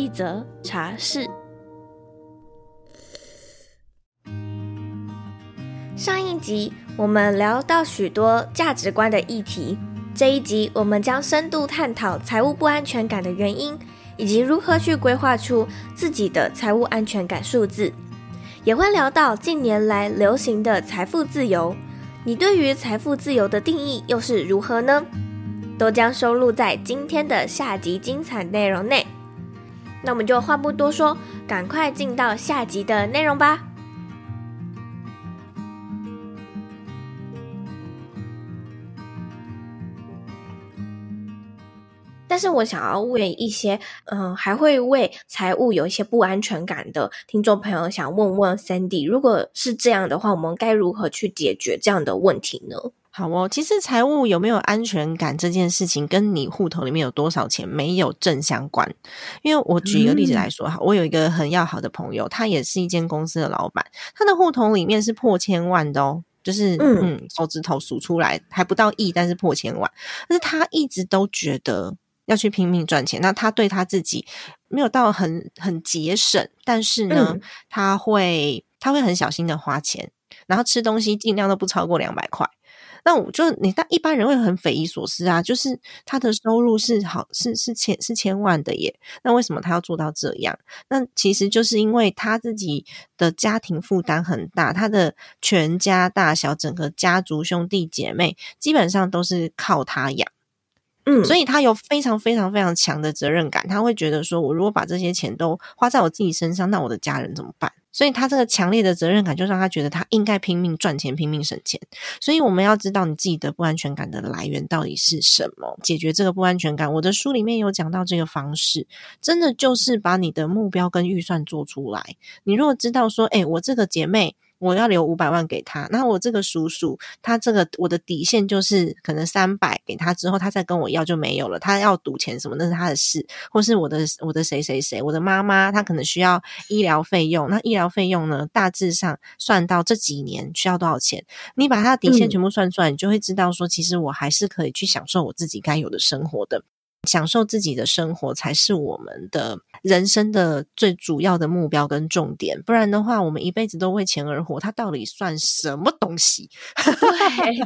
一则茶室。上一集我们聊到许多价值观的议题，这一集我们将深度探讨财务不安全感的原因，以及如何去规划出自己的财务安全感数字。也会聊到近年来流行的财富自由，你对于财富自由的定义又是如何呢？都将收录在今天的下集精彩内容内。那我们就话不多说，赶快进到下集的内容吧。但是我想要问一些嗯、还会为财务有一些不安全感的听众朋友，想问问 Sandy，如果是这样的话，我们该如何去解决这样的问题呢？好哦，其实财务有没有安全感这件事情，跟你户头里面有多少钱没有正相关。因为我举一个例子来说哈，嗯、我有一个很要好的朋友，他也是一间公司的老板，他的户头里面是破千万的哦，就是嗯，嗯，手指头数出来还不到亿，但是破千万。但是他一直都觉得。要去拼命赚钱，那他对他自己没有到很很节省，但是呢，嗯、他会他会很小心的花钱，然后吃东西尽量都不超过两百块。那我就你但一般人会很匪夷所思啊，就是他的收入是好是是千是千万的耶，那为什么他要做到这样？那其实就是因为他自己的家庭负担很大，他的全家大小整个家族兄弟姐妹基本上都是靠他养。嗯，所以他有非常非常非常强的责任感，他会觉得说，我如果把这些钱都花在我自己身上，那我的家人怎么办？所以他这个强烈的责任感，就让他觉得他应该拼命赚钱，拼命省钱。所以我们要知道你自己的不安全感的来源到底是什么，解决这个不安全感。我的书里面有讲到这个方式，真的就是把你的目标跟预算做出来。你如果知道说，诶，我这个姐妹。我要留五百万给他，那我这个叔叔，他这个我的底线就是可能三百给他之后，他再跟我要就没有了。他要赌钱什么那是他的事，或是我的我的谁谁谁，我的妈妈她可能需要医疗费用，那医疗费用呢，大致上算到这几年需要多少钱，你把他的底线全部算出来，嗯、你就会知道说，其实我还是可以去享受我自己该有的生活的。享受自己的生活才是我们的人生的最主要的目标跟重点，不然的话，我们一辈子都为钱而活，它到底算什么东西？对，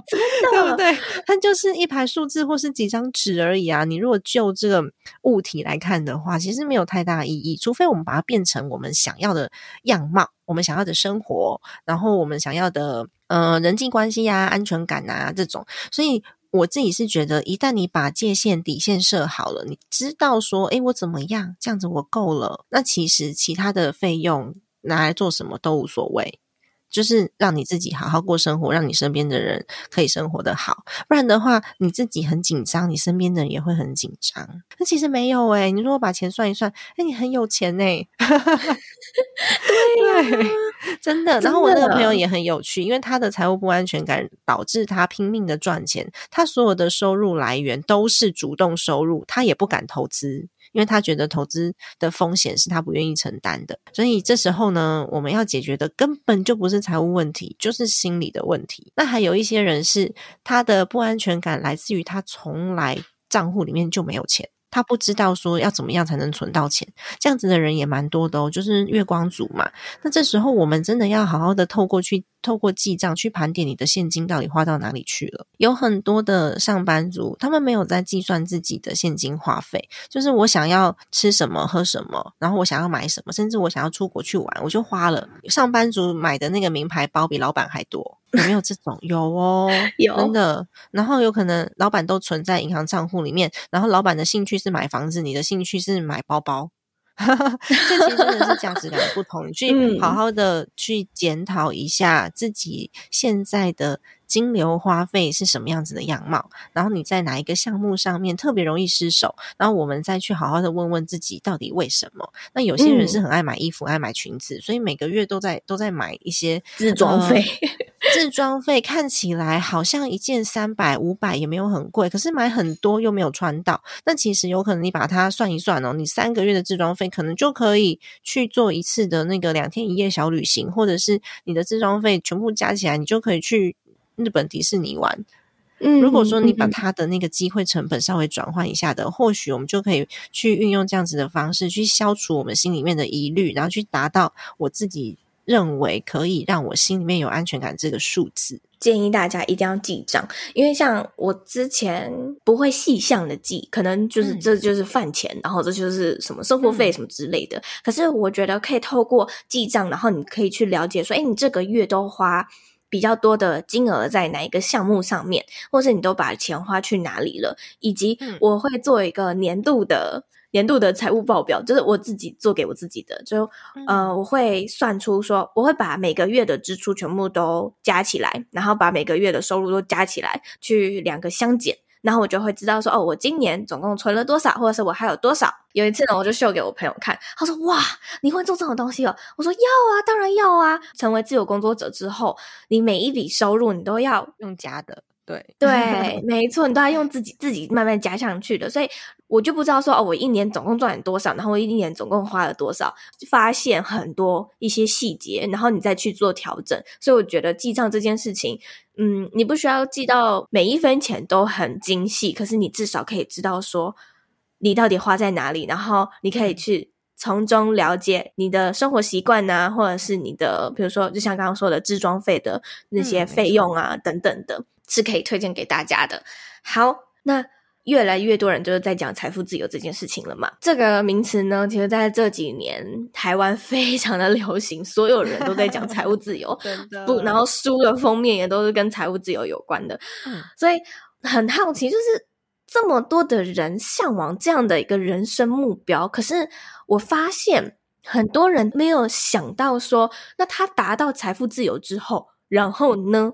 对不对？它就是一排数字或是几张纸而已啊！你如果就这个物体来看的话，其实没有太大意义，除非我们把它变成我们想要的样貌，我们想要的生活，然后我们想要的呃人际关系啊、安全感啊这种，所以。我自己是觉得，一旦你把界限底线设好了，你知道说，诶，我怎么样，这样子我够了，那其实其他的费用拿来做什么都无所谓。就是让你自己好好过生活，让你身边的人可以生活得好。不然的话，你自己很紧张，你身边的人也会很紧张。那其实没有诶、欸，你如果把钱算一算，哎，你很有钱呢、欸。对，对，真的。然后我那个朋友也很有趣，因为他的财务不安全感导致他拼命的赚钱，他所有的收入来源都是主动收入，他也不敢投资。因为他觉得投资的风险是他不愿意承担的，所以这时候呢，我们要解决的根本就不是财务问题，就是心理的问题。那还有一些人是他的不安全感来自于他从来账户里面就没有钱。他不知道说要怎么样才能存到钱，这样子的人也蛮多的哦，就是月光族嘛。那这时候我们真的要好好的透过去透过记账去盘点你的现金到底花到哪里去了。有很多的上班族，他们没有在计算自己的现金花费，就是我想要吃什么喝什么，然后我想要买什么，甚至我想要出国去玩，我就花了。上班族买的那个名牌包比老板还多。有没有这种？有哦，有真的。然后有可能老板都存在银行账户里面，然后老板的兴趣是买房子，你的兴趣是买包包。这其实真的是价值观的不同。你 去好好的去检讨一下自己现在的金流花费是什么样子的样貌，然后你在哪一个项目上面特别容易失手，然后我们再去好好的问问自己到底为什么。那有些人是很爱买衣服、嗯、爱买裙子，所以每个月都在都在买一些自装费。置装费看起来好像一件三百五百也没有很贵，可是买很多又没有穿到。那其实有可能你把它算一算哦，你三个月的自装费可能就可以去做一次的那个两天一夜小旅行，或者是你的自装费全部加起来，你就可以去日本迪士尼玩。嗯，如果说你把它的那个机会成本稍微转换一下的，或许我们就可以去运用这样子的方式去消除我们心里面的疑虑，然后去达到我自己。认为可以让我心里面有安全感这个数字，建议大家一定要记账，因为像我之前不会细项的记，可能就是这就是饭钱，嗯、然后这就是什么生活费什么之类的。嗯、可是我觉得可以透过记账，然后你可以去了解说，哎，你这个月都花比较多的金额在哪一个项目上面，或是你都把钱花去哪里了，以及我会做一个年度的。年度的财务报表就是我自己做给我自己的，就呃，我会算出说，我会把每个月的支出全部都加起来，然后把每个月的收入都加起来，去两个相减，然后我就会知道说，哦，我今年总共存了多少，或者是我还有多少。有一次呢，我就秀给我朋友看，他说：“哇，你会做这种东西哦？”我说：“要啊，当然要啊。”成为自由工作者之后，你每一笔收入你都要用加的。对对，没错，你都要用自己自己慢慢加上去的，所以我就不知道说哦，我一年总共赚了多少，然后我一年总共花了多少，发现很多一些细节，然后你再去做调整。所以我觉得记账这件事情，嗯，你不需要记到每一分钱都很精细，可是你至少可以知道说你到底花在哪里，然后你可以去从中了解你的生活习惯啊，或者是你的，比如说就像刚刚说的置装费的那些费用啊，嗯，等等的。是可以推荐给大家的。好，那越来越多人就是在讲财富自由这件事情了嘛。这个名词呢，其实在这几年台湾非常的流行，所有人都在讲财务自由，不，然后书的封面也都是跟财务自由有关的。嗯，所以很好奇，就是这么多的人向往这样的一个人生目标，可是我发现很多人没有想到说，那他达到财富自由之后，然后呢？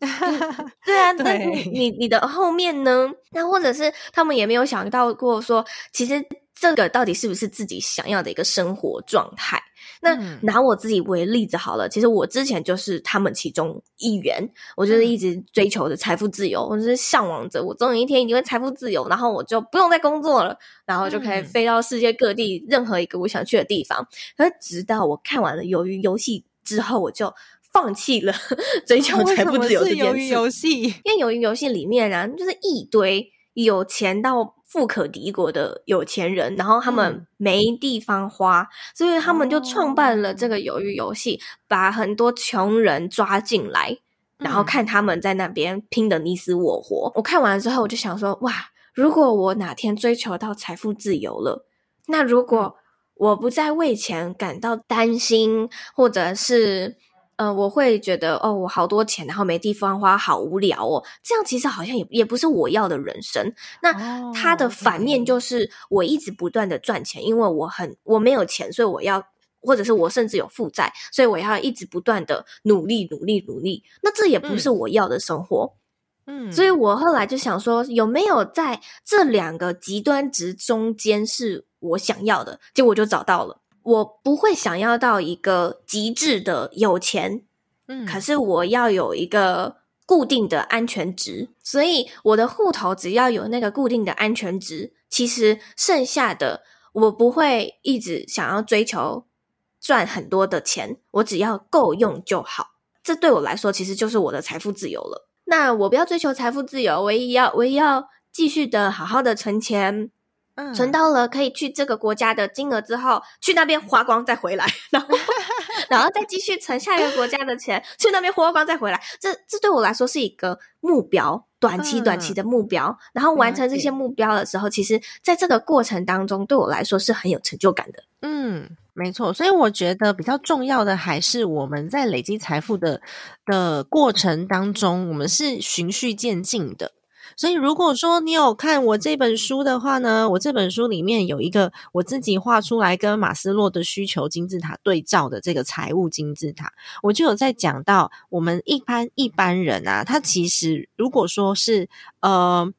对啊，那你你你的后面呢？那或者是他们也没有想到过说，其实这个到底是不是自己想要的一个生活状态？那拿我自己为例子好了，其实我之前就是他们其中一员，我就是一直追求着财富自由，我就是向往着我总有一天一定会财富自由，然后我就不用再工作了，然后就可以飞到世界各地任何一个我想去的地方。可是直到我看完了《鱿鱼游戏》之后，我就。放弃了 追求财富自由这件事。鱿鱼游戏，因为鱿鱼游戏里面啊，就是一堆有钱到富可敌国的有钱人，然后他们没地方花，嗯、所以他们就创办了这个鱿鱼游戏，把很多穷人抓进来，然后看他们在那边拼的你死我活。嗯、我看完之后，我就想说，哇，如果我哪天追求到财富自由了，那如果我不再为钱感到担心，或者是。呃，我会觉得哦，我好多钱，然后没地方花，好无聊哦。这样其实好像也也不是我要的人生。那它的反面就是，我一直不断的赚钱，因为我很我没有钱，所以我要，或者是我甚至有负债，所以我要一直不断的努力努力努力。那这也不是我要的生活。嗯，所以我后来就想说，有没有在这两个极端值中间是我想要的？结果我就找到了。我不会想要到一个极致的有钱，嗯，可是我要有一个固定的安全值，所以我的户头只要有那个固定的安全值，其实剩下的我不会一直想要追求赚很多的钱，我只要够用就好。这对我来说其实就是我的财富自由了。那我不要追求财富自由，唯一要唯一要继续的好好的存钱。嗯，存到了可以去这个国家的金额之后，去那边花光再回来，然后 然后再继续存下一个国家的钱，去那边花光再回来。这这对我来说是一个目标，短期短期的目标。嗯、然后完成这些目标的时候，嗯、其实在这个过程当中，对我来说是很有成就感的。嗯，没错。所以我觉得比较重要的还是我们在累积财富的的过程当中，我们是循序渐进的。所以如果说你有看我这本书的话呢，我这本书里面有一个我自己画出来跟马斯洛的需求金字塔对照的这个财务金字塔，我就有在讲到我们一般一般人啊，他其实如果说是呃。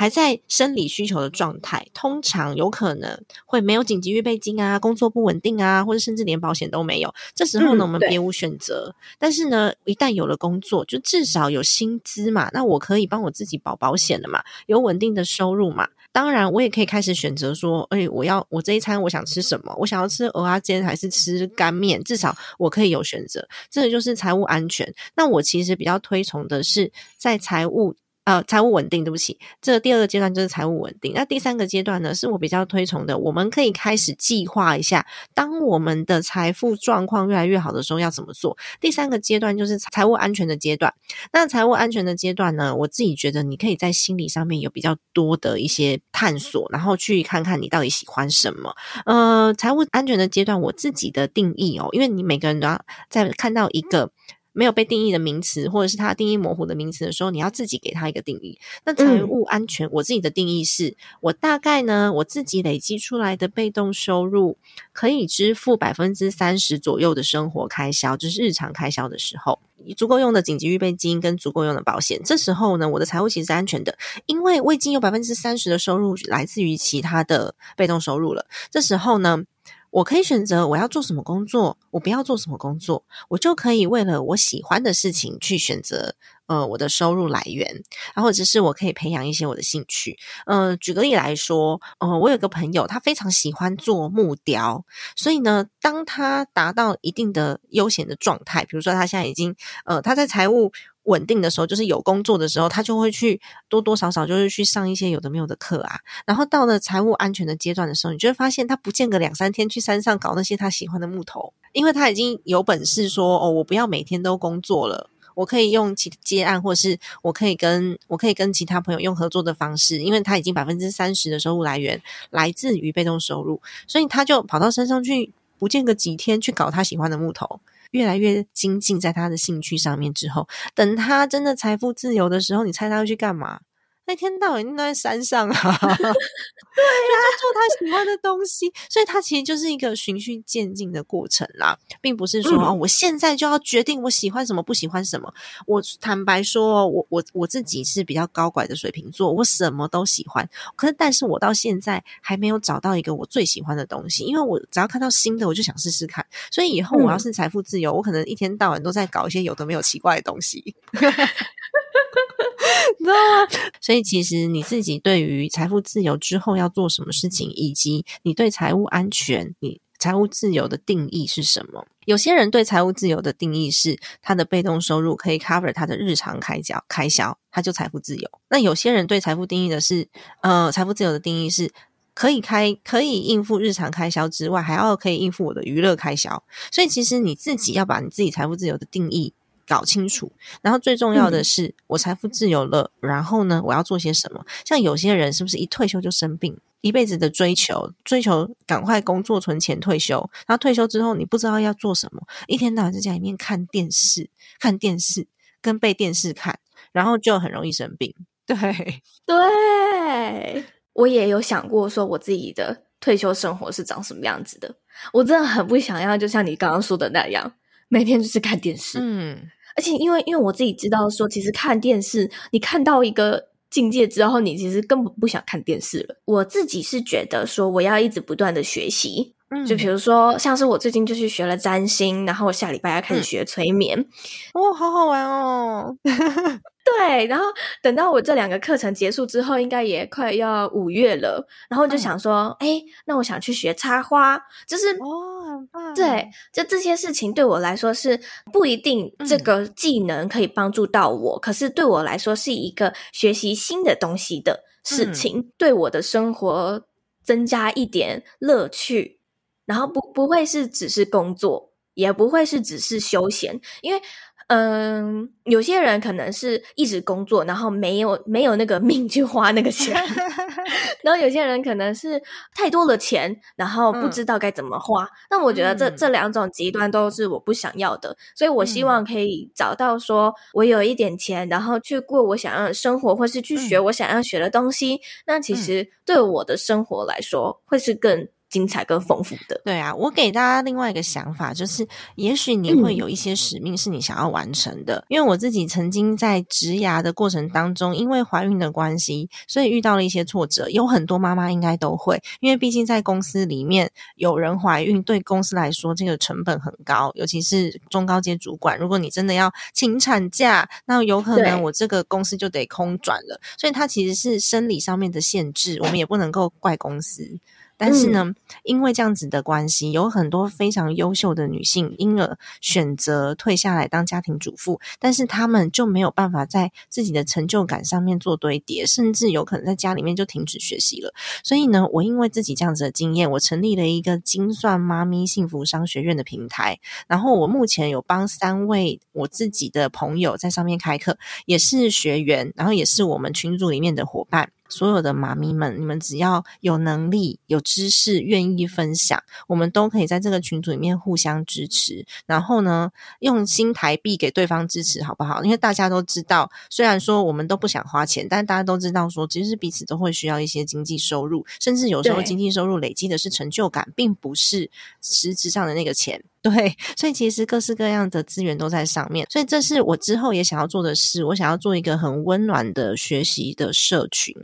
还在生理需求的状态，通常有可能会没有紧急预备金啊，工作不稳定啊，或者甚至连保险都没有。这时候呢，我们别无选择。嗯、但是呢，一旦有了工作，就至少有薪资嘛，那我可以帮我自己保保险了嘛，有稳定的收入嘛。当然，我也可以开始选择说，哎，我要我这一餐我想吃什么？我想要吃蚵仔煎还是吃干面？至少我可以有选择。这个就是财务安全。那我其实比较推崇的是在财务。呃，财务稳定，对不起，这第二个阶段就是财务稳定。那第三个阶段呢，是我比较推崇的，我们可以开始计划一下，当我们的财富状况越来越好的时候要怎么做。第三个阶段就是财务安全的阶段。那财务安全的阶段呢，我自己觉得你可以在心理上面有比较多的一些探索，然后去看看你到底喜欢什么。呃，财务安全的阶段，我自己的定义哦，因为你每个人都要在看到一个。没有被定义的名词，或者是它定义模糊的名词的时候，你要自己给它一个定义。那财务安全，嗯、我自己的定义是，我大概呢，我自己累积出来的被动收入可以支付百分之三十左右的生活开销，就是日常开销的时候，足够用的紧急预备金跟足够用的保险。这时候呢，我的财务其实是安全的，因为我已经有百分之三十的收入来自于其他的被动收入了。这时候呢。我可以选择我要做什么工作，我不要做什么工作，我就可以为了我喜欢的事情去选择，呃，我的收入来源，然后或者是我可以培养一些我的兴趣。呃，举个例来说，呃，我有个朋友，他非常喜欢做木雕，所以呢，当他达到一定的悠闲的状态，比如说他现在已经，呃，他在财务。稳定的时候，就是有工作的时候，他就会去多多少少就是去上一些有的没有的课啊。然后到了财务安全的阶段的时候，你就会发现他不见个两三天去山上搞那些他喜欢的木头，因为他已经有本事说哦，我不要每天都工作了，我可以用其接案，或是我可以跟我可以跟其他朋友用合作的方式，因为他已经百分之三十的收入来源来自于被动收入，所以他就跑到山上去，不见个几天去搞他喜欢的木头。越来越精进在他的兴趣上面之后，等他真的财富自由的时候，你猜他会去干嘛？一天到晚都在山上啊，对啊，做他喜欢的东西，所以他其实就是一个循序渐进的过程啦，并不是说、嗯、哦，我现在就要决定我喜欢什么不喜欢什么。我坦白说，我我我自己是比较高拐的水瓶座，我什么都喜欢，可是但是我到现在还没有找到一个我最喜欢的东西，因为我只要看到新的，我就想试试看。所以以后我要是财富自由，嗯、我可能一天到晚都在搞一些有的没有奇怪的东西。你知道吗？所以其实你自己对于财富自由之后要做什么事情，以及你对财务安全、你财务自由的定义是什么？有些人对财务自由的定义是他的被动收入可以 cover 他的日常开销，开销他就财富自由。那有些人对财富定义的是，呃，财富自由的定义是可以开可以应付日常开销之外，还要可以应付我的娱乐开销。所以其实你自己要把你自己财富自由的定义。搞清楚，然后最重要的是，我财富自由了，嗯，然后呢，我要做些什么？像有些人是不是一退休就生病？一辈子的追求，追求赶快工作存钱退休，然后退休之后你不知道要做什么，一天到晚在家里面看电视，看电视跟被电视看，然后就很容易生病。对对，我也有想过说我自己的退休生活是长什么样子的，我真的很不想要，就像你刚刚说的那样，每天就是看电视，嗯。而且，因为因为我自己知道说，其实看电视，你看到一个境界之后，你其实根本不想看电视了。我自己是觉得说，我要一直不断的学习，嗯，就比如说，像是我最近就去学了占星，然后我下礼拜要开始学催眠，嗯、哦，好好玩哦。对，然后等到我这两个课程结束之后，应该也快要五月了。然后就想说，哎、嗯，那我想去学插花，就是哦，很棒。对，就这些事情对我来说是不一定这个技能可以帮助到我，嗯、可是对我来说是一个学习新的东西的事情，嗯、对我的生活增加一点乐趣，然后不不会是只是工作，也不会是只是休闲，因为。嗯，有些人可能是一直工作，然后没有没有那个命去花那个钱，然后有些人可能是太多了钱，然后不知道该怎么花。那、嗯、我觉得这、嗯、这两种极端都是我不想要的，所以我希望可以找到说我有一点钱，然后去过我想要的生活，或是去学我想要学的东西。嗯、那其实对我的生活来说，会是更。精彩跟丰富的，对啊，我给大家另外一个想法，就是也许你会有一些使命是你想要完成的。嗯、因为我自己曾经在职涯的过程当中，因为怀孕的关系，所以遇到了一些挫折。有很多妈妈应该都会，因为毕竟在公司里面有人怀孕，对公司来说这个成本很高，尤其是中高阶主管。如果你真的要请产假，那有可能我这个公司就得空转了。所以它其实是生理上面的限制，我们也不能够怪公司。但是呢，因为这样子的关系，有很多非常优秀的女性，因而选择退下来当家庭主妇，但是她们就没有办法在自己的成就感上面做堆叠，甚至有可能在家里面就停止学习了。所以呢，我因为自己这样子的经验，我成立了一个精算妈咪幸福商学院的平台，然后我目前有帮三位我自己的朋友在上面开课，也是学员，然后也是我们群组里面的伙伴。所有的妈咪们，你们只要有能力、有知识、愿意分享，我们都可以在这个群组里面互相支持。然后呢，用新台币给对方支持，好不好？因为大家都知道，虽然说我们都不想花钱，但大家都知道说，其实彼此都会需要一些经济收入，甚至有时候经济收入累积的是成就感，并不是实质上的那个钱。对，所以其实各式各样的资源都在上面，所以这是我之后也想要做的事。我想要做一个很温暖的学习的社群，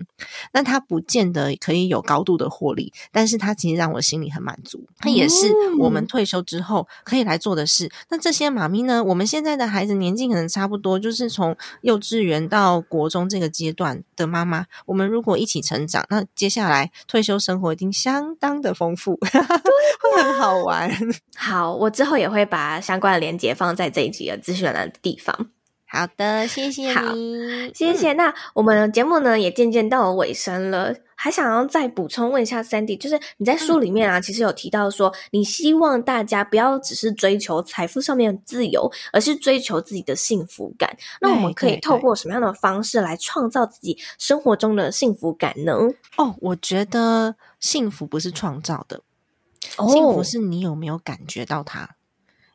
那它不见得可以有高度的获利，但是它其实让我心里很满足。它也是我们退休之后可以来做的事。那这些妈咪呢？我们现在的孩子年纪可能差不多，就是从幼稚园到国中这个阶段的妈妈，我们如果一起成长，那接下来退休生活一定相当的丰富，会很好玩。好。我之后也会把相关的链接放在这一集的资讯栏的地方。好的，谢谢你，好，谢谢。那我们的节目呢也渐渐到了尾声了，还想要再补充问一下 Sandy，就是你在书里面啊，其实有提到说，你希望大家不要只是追求财富上面的自由，而是追求自己的幸福感。那我们可以透过什么样的方式来创造自己生活中的幸福感呢？哦，我觉得幸福不是创造的。幸福是你有没有感觉到它？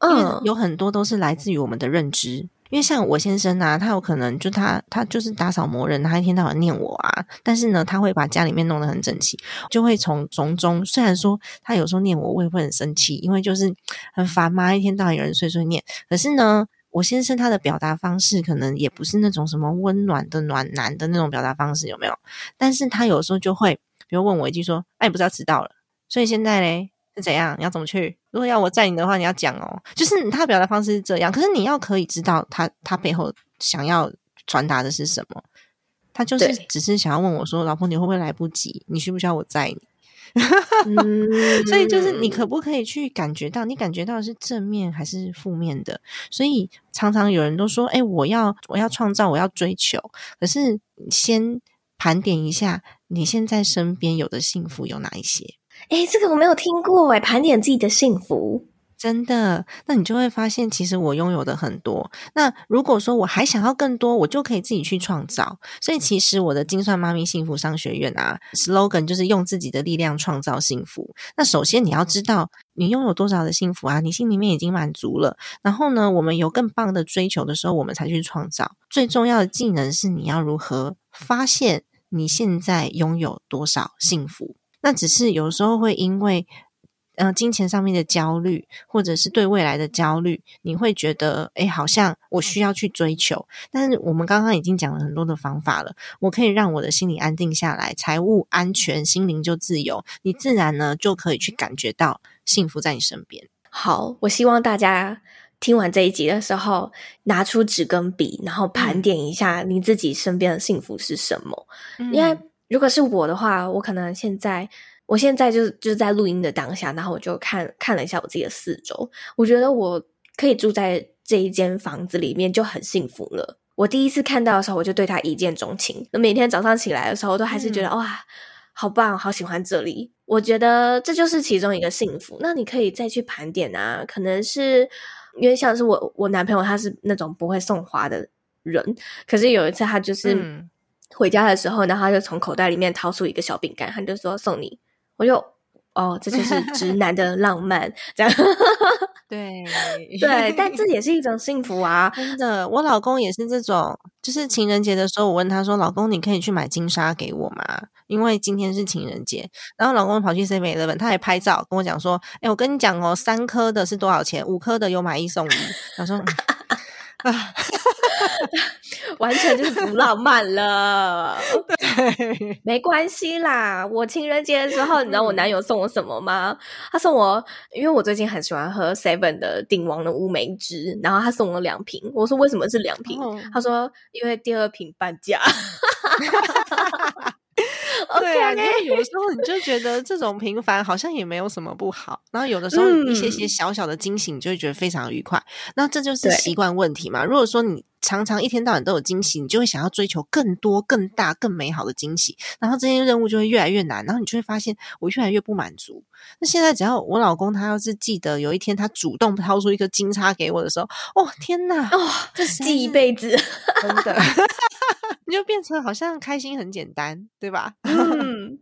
因为有很多都是来自于我们的认知。因为像我先生啊，他有可能就他他就是打扫磨人，他一天到晚念我啊，但是呢，他会把家里面弄得很整齐，就会从从中。虽然说他有时候念我，我也会很生气，因为就是很烦嘛，一天到晚有人碎碎念。可是呢，我先生他的表达方式可能也不是那种什么温暖的暖男的那种表达方式，有没有？但是他有时候就会，比如问我一句说：“哎，你不是要迟到了？所以现在嘞？”是怎样？你要怎么去？如果要我载你的话，你要讲哦。就是他表达方式是这样，可是你要可以知道他他背后想要传达的是什么。他就是只是想要问我说：“老婆，你会不会来不及？你需不需要我载你？”嗯、所以就是你可不可以去感觉到？你感觉到是正面还是负面的？所以常常有人都说：“哎，我要我要创造，我要追求。”可是先盘点一下，你现在身边有的幸福有哪一些？诶，这个我没有听过诶，盘点自己的幸福，真的，那你就会发现，其实我拥有的很多。那如果说我还想要更多，我就可以自己去创造。所以，其实我的精算妈咪幸福商学院啊，slogan 就是用自己的力量创造幸福。那首先你要知道，你拥有多少的幸福啊？你心里面已经满足了。然后呢，我们有更棒的追求的时候，我们才去创造。最重要的技能是你要如何发现你现在拥有多少幸福。那只是有时候会因为，呃，金钱上面的焦虑，或者是对未来的焦虑，你会觉得，诶，好像我需要去追求。但是我们刚刚已经讲了很多的方法了，我可以让我的心里安定下来，财务安全，心灵就自由，你自然呢就可以去感觉到幸福在你身边。好，我希望大家听完这一集的时候，拿出纸跟笔，然后盘点一下你自己身边的幸福是什么，嗯、因为。如果是我的话，我可能现在，我现在就是就是在录音的当下，然后我就看看了一下我自己的四周，我觉得我可以住在这一间房子里面就很幸福了。我第一次看到的时候，我就对他一见钟情。那每天早上起来的时候，我都还是觉得、嗯、哇，好棒，好喜欢这里。我觉得这就是其中一个幸福。那你可以再去盘点啊，可能是因为像是我我男朋友他是那种不会送花的人，可是有一次他就是回家的时候，嗯、然后他就从口袋里面掏出一个小饼干，他就说送你，我就。哦，这就是 直男的浪漫，这样。对 对，但这也是一种幸福啊！真的，我老公也是这种，就是情人节的时候，我问他说：“老公，你可以去买金沙给我吗？因为今天是情人节。”然后老公跑去7-11，他还拍照跟我讲说：“哎，我跟你讲哦，三颗的是多少钱？五颗的有买一送一。”他说。啊，完全就是不浪漫了。对，没关系啦。我情人节的时候，你知道我男友送我什么吗？他送我，因为我最近很喜欢喝 Seven 的鼎王的乌梅汁，然后他送我两瓶。我说为什么是两瓶？哦、他说因为第二瓶半价。对啊，因为有的时候你就觉得这种平凡好像也没有什么不好，然后有的时候一些些小小的惊喜，你就会觉得非常愉快。嗯、那这就是习惯问题嘛。如果说你常常一天到晚都有惊喜，你就会想要追求更多、更大、更美好的惊喜，然后这些任务就会越来越难，然后你就会发现我越来越不满足。那现在只要我老公他要是记得有一天他主动掏出一个金叉给我的时候，哦天哪，哦，这是记一辈子，真的。你就变成好像开心很简单，对吧？嗯，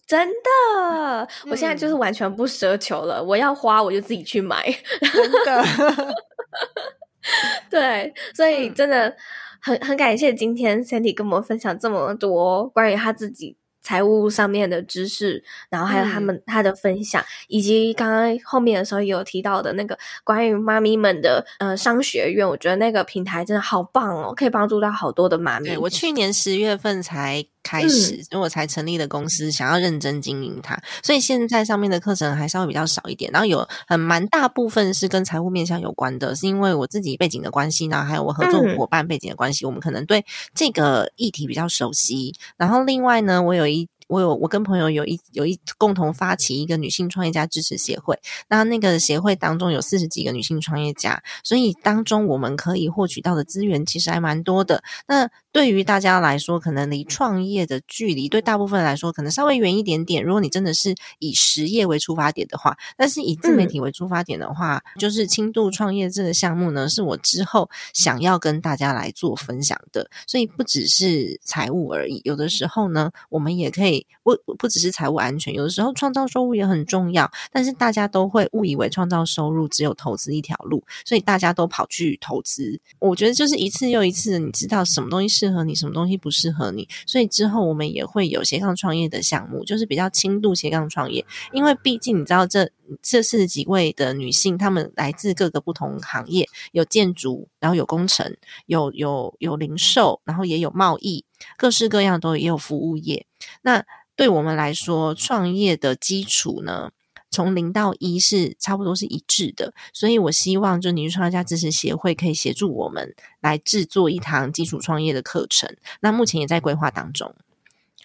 真的，我现在就是完全不奢求了。嗯、我要花，我就自己去买，真的。对，所以真的很很感谢今天 Sandy 跟我们分享这么多关于他自己。财务上面的知识，然后还有他们、嗯、他的分享，以及刚刚后面的时候有提到的那个关于妈咪们的呃商学院，我觉得那个平台真的好棒哦，可以帮助到好多的妈咪。我去年十月份才开始，嗯、因为我才成立的公司，想要认真经营它，所以现在上面的课程还稍微比较少一点。然后有很蛮大部分是跟财务面向有关的，是因为我自己背景的关系，然后还有我合作伙伴背景的关系，嗯、我们可能对这个议题比较熟悉。然后另外呢，我有一。我有，我跟朋友有一有一共同发起一个女性创业家支持协会，那那个协会当中有四十几个女性创业家，所以当中我们可以获取到的资源其实还蛮多的。那对于大家来说，可能离创业的距离，对大部分来说可能稍微远一点点。如果你真的是以实业为出发点的话，但是以自媒体为出发点的话，嗯、就是轻度创业这个项目呢，是我之后想要跟大家来做分享的。所以不只是财务而已，有的时候呢，我们也可以不不只是财务安全，有的时候创造收入也很重要。但是大家都会误以为创造收入只有投资一条路，所以大家都跑去投资。我觉得就是一次又一次，你知道什么东西适合你，什么东西不适合你，所以之后我们也会有斜杠创业的项目，就是比较轻度斜杠创业。因为毕竟你知道这，这这四十几位的女性，她们来自各个不同行业，有建筑，然后有工程，有有有零售，然后也有贸易，各式各样都，也有服务业。那对我们来说，创业的基础呢，从零到一是差不多是一致的，所以我希望就女性创业家支持协会可以协助我们来制作一堂基础创业的课程。那目前也在规划当中。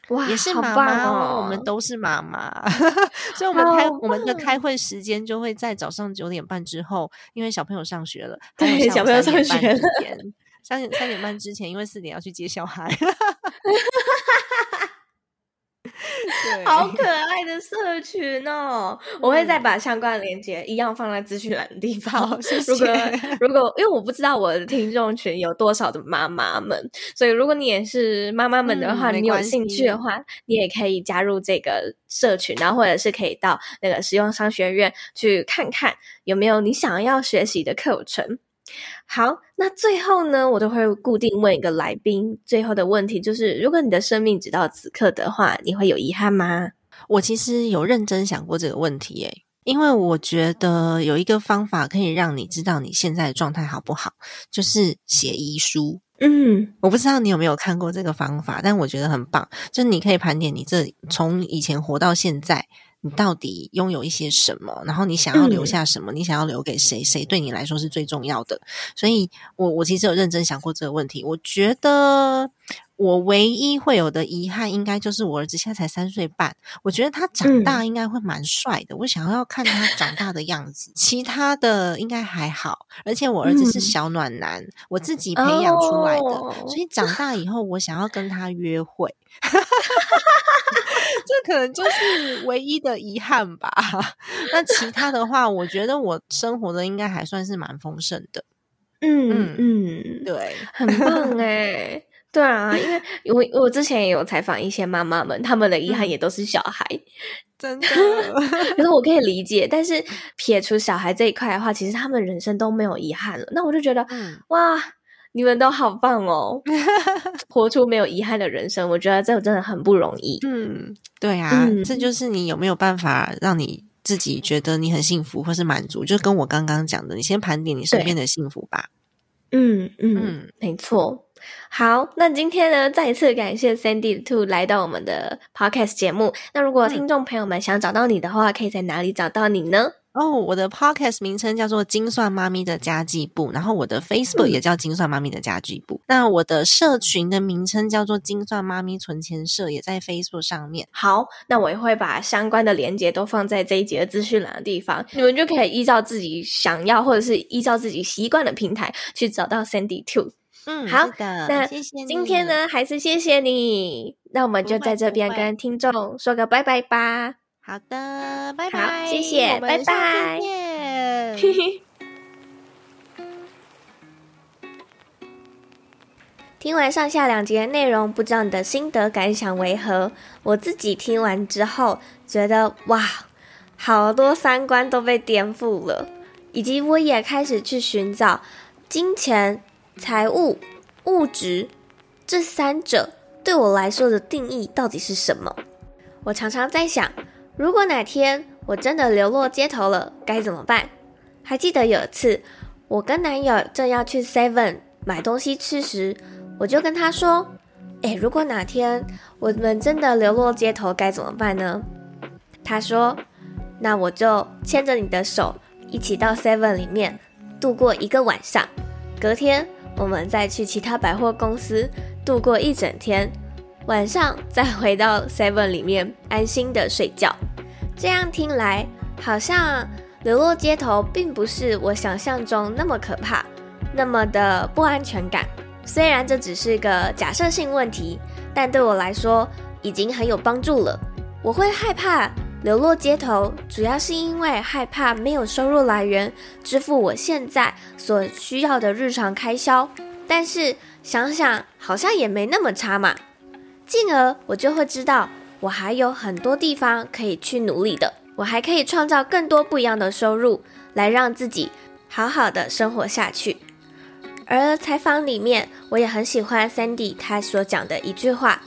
哇，也是妈妈哦，我们都是妈妈，所以我们开我们的开会时间就会在早上九点半之后，因为小朋友上学了，对，小朋友上学了，三点三点半之前，因为四点要去接小孩。对好可爱的社群哦！嗯、我会再把相关的链接一样放在资讯栏的地方。谢谢。如果如果因为我不知道我的听众群有多少的妈妈们，所以如果你也是妈妈们的话，嗯、你有兴趣的话，你也可以加入这个社群，然后或者是可以到那个实用商学院去看看有没有你想要学习的课程。好，那最后呢，我都会固定问一个来宾，最后的问题就是：如果你的生命直到此刻的话，你会有遗憾吗？我其实有认真想过这个问题，耶，因为我觉得有一个方法可以让你知道你现在的状态好不好，就是写遗书。嗯，我不知道你有没有看过这个方法，但我觉得很棒，就是你可以盘点你这从以前活到现在。你到底拥有一些什么？然后你想要留下什么？嗯、你想要留给谁？谁对你来说是最重要的？所以我我其实有认真想过这个问题。我觉得我唯一会有的遗憾，应该就是我儿子现在才三岁半。我觉得他长大应该会蛮帅的。嗯、我想要看他长大的样子。其他的应该还好。而且我儿子是小暖男，嗯、我自己培养出来的，哦、所以长大以后我想要跟他约会。这可能就是唯一的遗憾吧。那其他的话，我觉得我生活的应该还算是蛮丰盛的。嗯嗯，对，很棒哎。对啊，因为我我之前也有采访一些妈妈们，他们的遗憾也都是小孩，嗯、真的。可是我可以理解，但是撇除小孩这一块的话，其实他们人生都没有遗憾了。那我就觉得，嗯、哇，你们都好棒哦，活出没有遗憾的人生，我觉得这真的很不容易。嗯，对啊，嗯、这就是你有没有办法让你自己觉得你很幸福或是满足？就跟我刚刚讲的，你先盘点你身边的幸福吧。嗯嗯，嗯没错。好，那今天呢，再一次感谢 Sandy Two 来到我们的 Podcast 节目。那如果听众朋友们想找到你的话，可以在哪里找到你呢？哦，我的 Podcast 名称叫做“精算妈咪的家计簿”，然后我的 Facebook 也叫“精算妈咪的家计簿”。嗯、那我的社群的名称叫做“精算妈咪存钱社”，也在 Facebook 上面。好，那我也会把相关的连接都放在这一节的资讯栏的地方，你们就可以依照自己想要或者是依照自己习惯的平台去找到 Sandy Two。嗯，好的，那谢谢。今天呢，还是谢谢你。那我们就在这边跟听众说个拜拜吧。好的，拜拜，好，谢谢，拜拜。听完上下两集的内容，不知道你的心得感想为何？我自己听完之后，觉得哇，好多三观都被颠覆了，以及我也开始去寻找金钱。财务、物质这三者对我来说的定义到底是什么？我常常在想，如果哪天我真的流落街头了，该怎么办？还记得有一次，我跟男友正要去 Seven 买东西吃时，我就跟他说：“诶，如果哪天我们真的流落街头，该怎么办呢？”他说：“那我就牵着你的手，一起到 Seven 里面度过一个晚上，隔天。”我们再去其他百货公司度过一整天，晚上再回到 Seven 里面安心的睡觉。这样听来，好像流落街头并不是我想象中那么可怕，那么的不安全感。虽然这只是个假设性问题，但对我来说已经很有帮助了。我会害怕。流落街头，主要是因为害怕没有收入来源支付我现在所需要的日常开销。但是想想，好像也没那么差嘛。进而我就会知道，我还有很多地方可以去努力的。我还可以创造更多不一样的收入，来让自己好好的生活下去。而采访里面，我也很喜欢 Sandy 他所讲的一句话：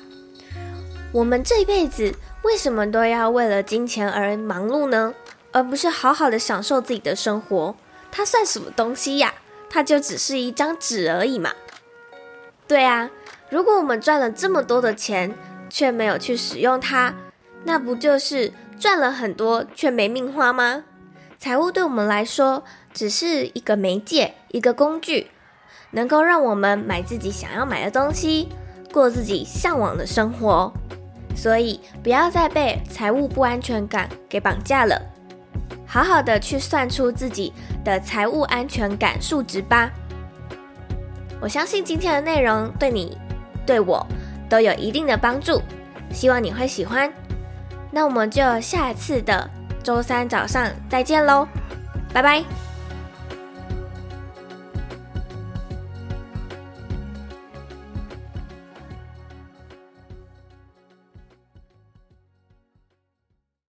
我们这一辈子。为什么都要为了金钱而忙碌呢？而不是好好的享受自己的生活？它算什么东西呀？它就只是一张纸而已嘛。对啊，如果我们赚了这么多的钱，却没有去使用它，那不就是赚了很多却没命花吗？财务对我们来说只是一个媒介，一个工具，能够让我们买自己想要买的东西，过自己向往的生活。所以不要再被财务不安全感给绑架了，好好的去算出自己的财务安全感数值吧。我相信今天的内容对你、对我都有一定的帮助，希望你会喜欢。那我们就下次的周三早上再见喽，拜拜。